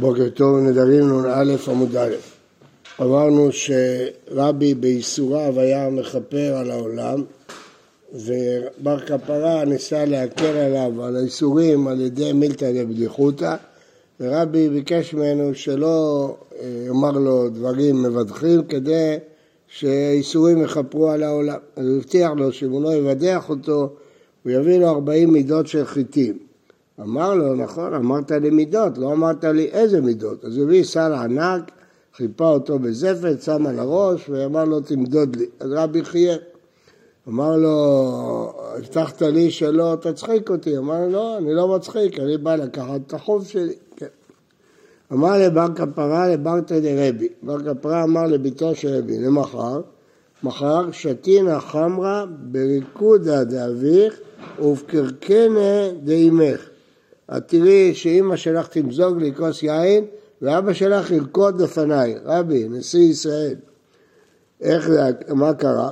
בוקר טוב, נדרים נ"א עמוד א'. אמרנו שרבי בייסוריו היה מכפר על העולם ובר כפרה ניסה להקל עליו על האיסורים על ידי מילתא דבדיחותא ורבי ביקש ממנו שלא יאמר לו דברים מבדחים כדי שהאיסורים יכפרו על העולם. אז הוא הבטיח לו שאם הוא לא יבדח אותו הוא יביא לו ארבעים מידות של חיטים. אמר לו, נכון, אמרת לי מידות, לא אמרת לי איזה מידות. אז הוא הביא סל ענק, חיפה אותו בזפת, שם על הראש, ואמר לו, תמדוד לי. אז רבי חייב. אמר לו, הבטחת לי שלא תצחיק אותי. אמר לו, לא, אני לא מצחיק, אני בא לקחת את החוב שלי. כן. אמר לבר כפרה לברתא דרבי. בר כפרה אמר לביתו של רבי, למחר, מחר שתינא חמרא בריקודא דאביך ובקרקנה דאימך. את תראי שאימא שלך תמזוג לי כוס יין ואבא שלך ירקוד לפניי, רבי, נשיא ישראל. איך זה, מה קרה?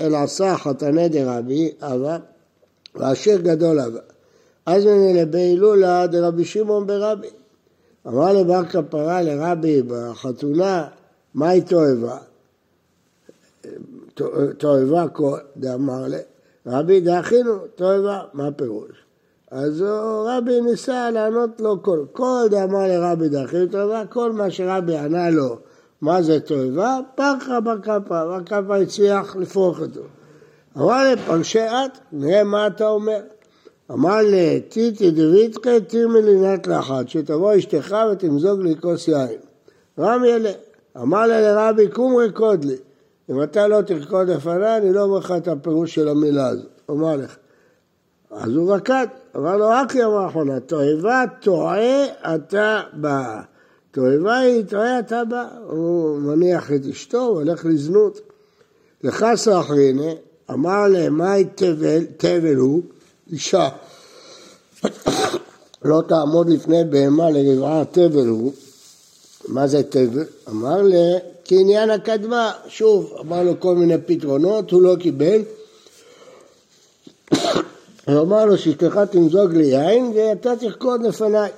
אלא עשה חתני דרבי, אבא, ועשיר גדול אבא. אז מנה לבהילולה דרבי שמעון ברבי. אמר לבר כפרה לרבי בחתונה, מה היא תועבה? תועבה דאמר לה, רבי דאחינו, תועבה, מה הפירוש? אז רבי ניסה לענות לו כל, כל דאמר לרבי דאחינו תועבה, כל מה שרבי ענה לו, מה זה תועבה? פרחה בקפה, בקפה הצליח לפרוח אותו. אמר לפרשי את, נראה מה אתה אומר. אמר לטיטי דריתקה תירמי לינת לאחת, שתבוא אשתך ותמזוג לי כוס יין. רמי אלה, אמר לה לרבי קום רקוד לי. אם אתה לא תרקוד לפניי, אני לא אומר לך את הפירוש של המילה הזאת. אומר לך. אז הוא רקד, אמר לו רק יום האחרונה, תועבה טועה אתה בא. תועבה היא טועה אתה בא. הוא מניח את אשתו, הוא הולך לזנות. לחסר אחריני, אמר להם, מהי תבל, תבל הוא, אישה. לא תעמוד לפני בהמה לרבעה תבל הוא. מה זה תבל? אמר לה, כעניין הקדמה. שוב, אמר לו כל מיני פתרונות, הוא לא קיבל. הוא אמר לו שאשתך תמזוג לי יין ואתה תרקוד לפניי.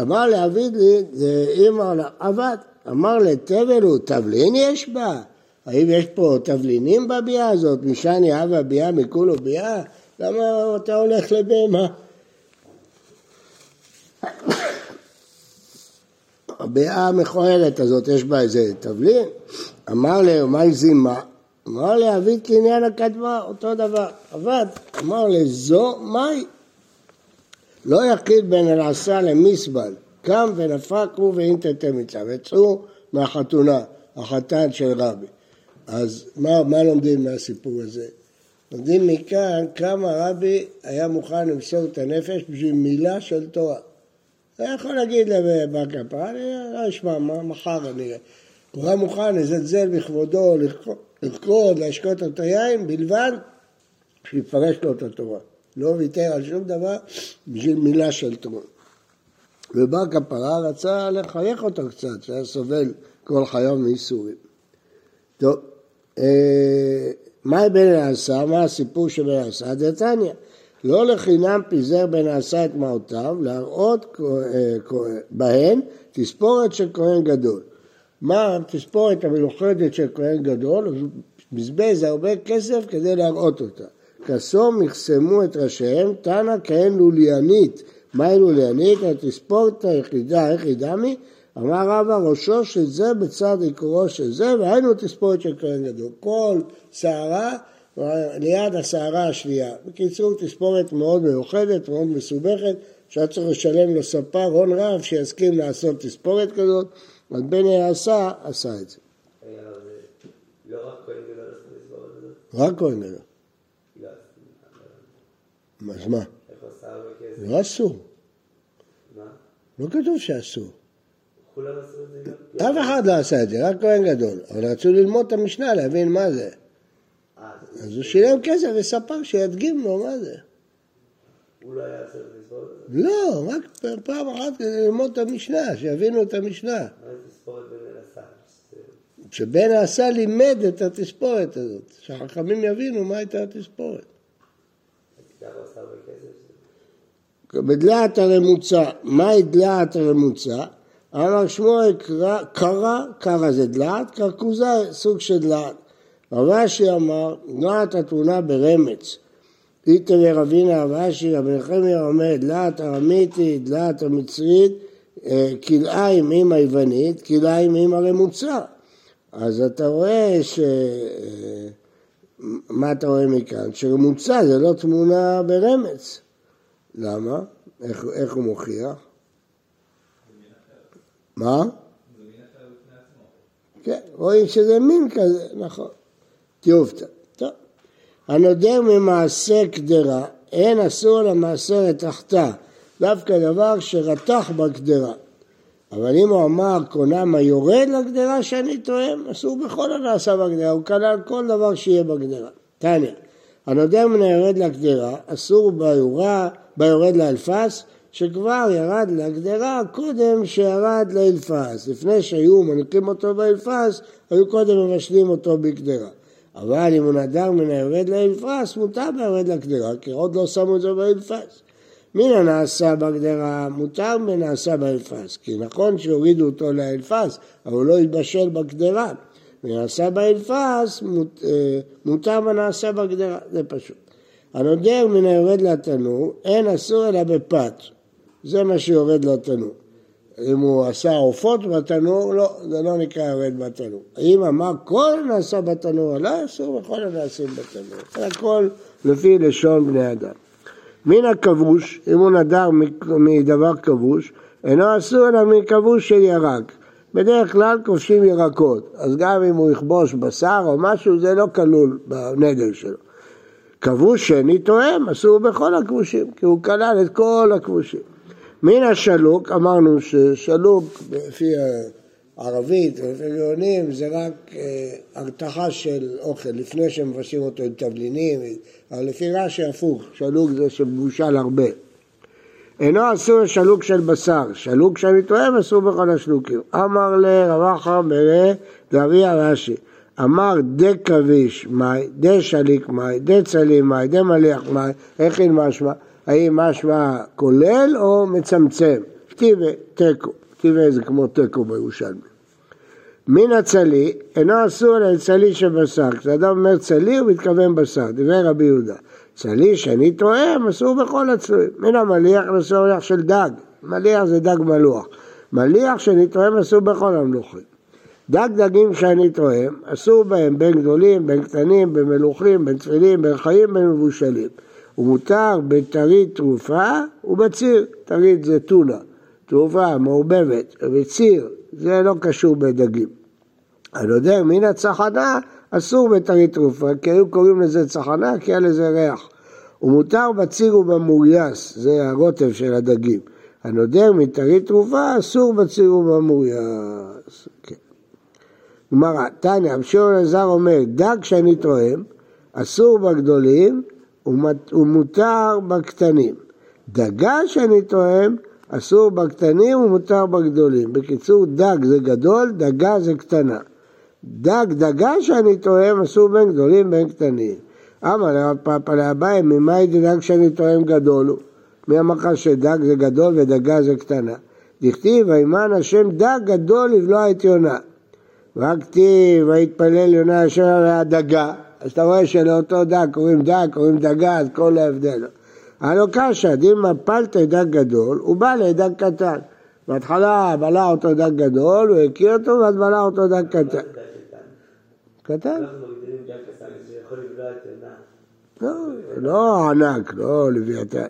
אמר לאביד לי, זה אימא עבד. אמר לתבל הוא, תבלין יש בה? האם יש פה תבלינים בביאה הזאת? משני אבא ביאה מכולו ביאה? למה אתה הולך לבהמה? הביאה המכוערת הזאת, יש בה איזה תבלין? אמר לי, מה זימה? אמר אבי קניין הקדמה, אותו דבר, עבד. אמר לי, זו מהי? לא יחיד בין אלעשה למסבל, קם ונפק הוא ואינטרטה מצווה, יצאו מהחתונה, החתן של רבי. אז מה, מה לומדים מהסיפור הזה? לומדים מכאן כמה רבי היה מוכן למסור את הנפש בשביל מילה של תורה. היה יכול להגיד לבר כפרה, אני לא אשמע, מחר אני... הוא היה מוכן לזלזל בכבודו, לרקוד, להשקות את היין, בלבד שיפרש לו את התורה. לא ויתר על שום דבר בשביל מילה של תורה. ובר כפרה רצה לחייך אותו קצת, שהיה סובל כל חייו מייסורים. טוב, אה, מה בן העשה? מה הסיפור של בן העשה? דתניא. לא לחינם פיזר בן העשה את מעותיו, להראות אה, בהן תספורת של כהן גדול. מה התספורת המיוחדת של כהן גדול? הוא בזבז הרבה כסף כדי להראות אותה. כסום יחסמו את ראשיהם, תנא כהן לוליינית. מהי לוליינית? התספורת היחידה, היא דמי? אמר רבא ראשו של זה בצד עיקרו של זה, והיינו תספורת של כהן גדול. כל שערה ליד השערה השנייה. בקיצור, תספורת מאוד מיוחדת, מאוד מסובכת, שהיה צריך לשלם לספר הון רב שיסכים לעשות תספורת כזאת. לא רק כהן גדול עשה לסבור את זה? רק כהן גדול. לא, אז מה? עשה הרבה כסף? לא אסור. מה? לא כתוב שאסור. אף אחד לא עשה את זה, רק כהן גדול. אבל רצו ללמוד את המשנה, להבין מה זה. אה, אז הוא שילם כסף לספר שידגים לו מה זה. הוא לא היה צריך את זה? לא, רק פעם אחת כדי ללמוד את המשנה, שיבינו את המשנה. מה זה תספורת בן אלעשה? שבן העשה לימד את התספורת הזאת, שהחכמים יבינו מה הייתה התספורת. בדלעת הרמוצה, מהי דלעת הרמוצה? אמר שמואל קרא, קרא זה דלעת, קרקוזה סוג של דלעת. רבשי אמר, דלעת התמונה ברמץ. איתו לרבינה רבשי, רבי נחמיה אומר, דלעת ארמיתית, דלעת המצרית, אה, כלאיים עם היוונית, כלאיים עם הרמוצה. אז אתה רואה ש... אה, מה אתה רואה מכאן? שרמוצה זה לא תמונה ברמץ. למה? איך, איך הוא מוכיח? מה? כן, רואים שזה מין כזה, נכון. תיובתא. הנודר ממעשה קדרה, אין אסור למעשרת תחתה, דווקא דבר שרתח בקדרה. אבל אם הוא אמר קונם היורד לגדרה שאני טועם, אסור בכל הנעשה בגדרה, הוא כלל כל דבר שיהיה בגדרה. תניא, הנודר מן היורד לגדרה, אסור ביורה, ביורד לאלפס, שכבר ירד לגדרה קודם שירד לאלפס. לפני שהיו מנקים אותו באלפס, היו קודם מבשלים אותו בגדרה. אבל אם הוא נדר מן היורד לאלפס, מותר ביורד לגדרה, כי עוד לא שמו את זה באלפס. מן הנעשה בגדרה מותר מנעשה באלפס, כי נכון שהורידו אותו לאלפס, אבל הוא לא התבשל בגדרה. ונעשה באלפס, אה, מותר מנעשה בגדרה, זה פשוט. הנודר מן היורד לתנור, אין אסור אלא בפת. זה מה שיורד לתנור. אם הוא עשה עופות בתנור, לא, זה לא נקרא יורד בתנור. אם אמר כל נעשה בתנור, לא אסור בכל הנעשים בתנור. הכל לפי לשון בני אדם. מן הכבוש, אם הוא נדר מדבר כבוש, אינו אסור אלא מכבוש של ירק. בדרך כלל כובשים ירקות, אז גם אם הוא יכבוש בשר או משהו, זה לא כלול בנדל שלו. כבוש שני תואם, אסור בכל הכבושים, כי הוא כלל את כל הכבושים. מן השלוק, אמרנו ששלוק לפי הערבית ולפי גאונים זה רק אה, הרתחה של אוכל, לפני שמבשים אותו עם תבלינים, אבל לפי רש"י הפוך, שלוק זה שמבושל הרבה. אינו אסור שלוק של בשר, שלוק שאני טועה אסור בכל השלוקים. אמר לרבחה מראה דריה רש"י, אמר דה כביש מאי, דה שליק מאי, דה צלים מאי, דה מליח מאי, איך אין משמע? האם משמע כולל או מצמצם? כתיבה תיקו, כתיבה זה כמו תיקו בירושלמי. מן הצלי אינו אסור אלא צלי של בשר. כשאדם אומר צלי הוא מתכוון בשר, דברי רבי יהודה. צלי שאני טועם אסור בכל הצלויים. מן המליח אסור מליח של דג, מליח זה דג מלוח. מליח שאני טועם אסור בכל המלוכים. דג דגים שאני טועם, אסור בהם בין גדולים, בין קטנים, בין מלוכים, בין תפילים, בין חיים, בין מבושלים. ומותר בטרית תרופה ובציר, טרית זה טונה, תרופה מעורבבת, וציר זה לא קשור בדגים. הנודר מן הצחנה אסור בטרית תרופה, כי היו קוראים לזה צחנה, כי היה לזה ריח. ומותר בציר ובמורייס, זה הרוטב של הדגים. הנודר מטרית תרופה אסור בציר ובמורייס. כן. גמרא, תניא, שמעון אלעזר אומר, דג שאני טועם, אסור בגדולים ומותר בקטנים. דגה שאני טועם, אסור בקטנים ומותר בגדולים. בקיצור, דג זה גדול, דגה זה קטנה. דג, דגה שאני טועם, אסור בין גדולים בין קטנים. אמר לרב פאפא לאביי, ממאי דג שאני טועם גדול הוא? מי אמר לך שדג זה גדול ודגה זה קטנה? דכתיב, וימן השם דג גדול לבלוע את יונה. רק כתיב, ויתפלל יונה השם על הדגה. אז אתה רואה שלאותו דג קוראים דג, קוראים דגה, אז כל ההבדל. הלא קשא, דימה פלטה דג גדול, הוא בא לדג קטן. בהתחלה בלע אותו דג גדול, הוא הכיר אותו, ואז בלע אותו דג קטן. קטן? לא, לא ענק, לא לוויתן.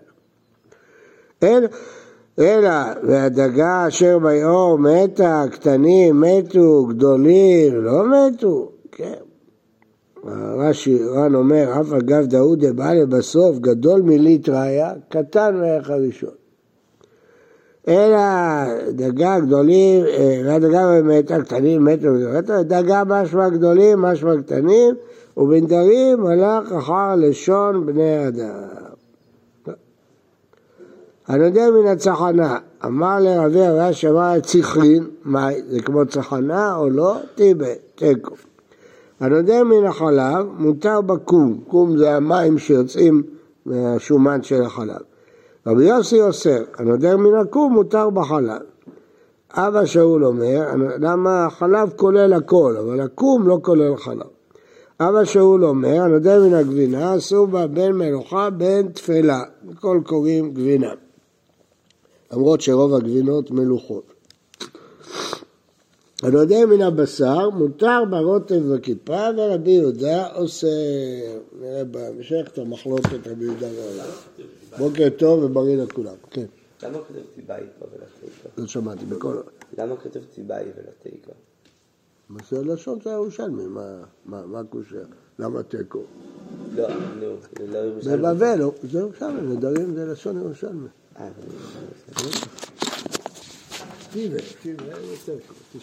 אלא, והדגה אשר ביאור מתה, קטנים מתו, גדולים לא מתו. כן. רש"י, רן אומר, אף אגב דאוד בא לבסוף, גדול מליטראיה, קטן מערך הראשון. אלא דגה גדולים, והדגה באמת הקטנים מתו, דגה משמע גדולים, משמע קטנים, ובנדרים הלך אחר לשון בני אדם. הנודע מן הצחנה, אמר לרבי הרב שאמר ציחרין, מה, זה כמו צחנה או לא? טיבה, תיקו. הנודר מן החלב מותר בקום, קום זה המים שיוצאים מהשומן של החלב. רבי יוסי אוסר, הנודר מן הקום מותר בחלב. אבא שאול אומר, למה החלב כולל הכל, אבל הקום לא כולל חלב. אבא שאול אומר, הנודע מן הגבינה, אסור בה בין מלוכה בין תפלה. הכל קוראים גבינה. למרות שרוב הגבינות מלוכות. הנודע מן הבשר, מותר ברוטב וכיפה, ורבי יהודה עושה, נראה בהמשך את המחלוקת רבי יהודה ועולם. בוקר טוב ובריא לכולם, כן. למה כתוב ציבאי פה ולתיקו? לא שמעתי בכל... למה כתוב ציבאי ולתיקו? מה זה הלשון של הירושלמי, מה- הקושר? למה תיקו? לא, נו, זה לא זה ירושלמי. בבל, לא, זה ירושלמי, נדרים זה לשון ירושלמי. אה, זה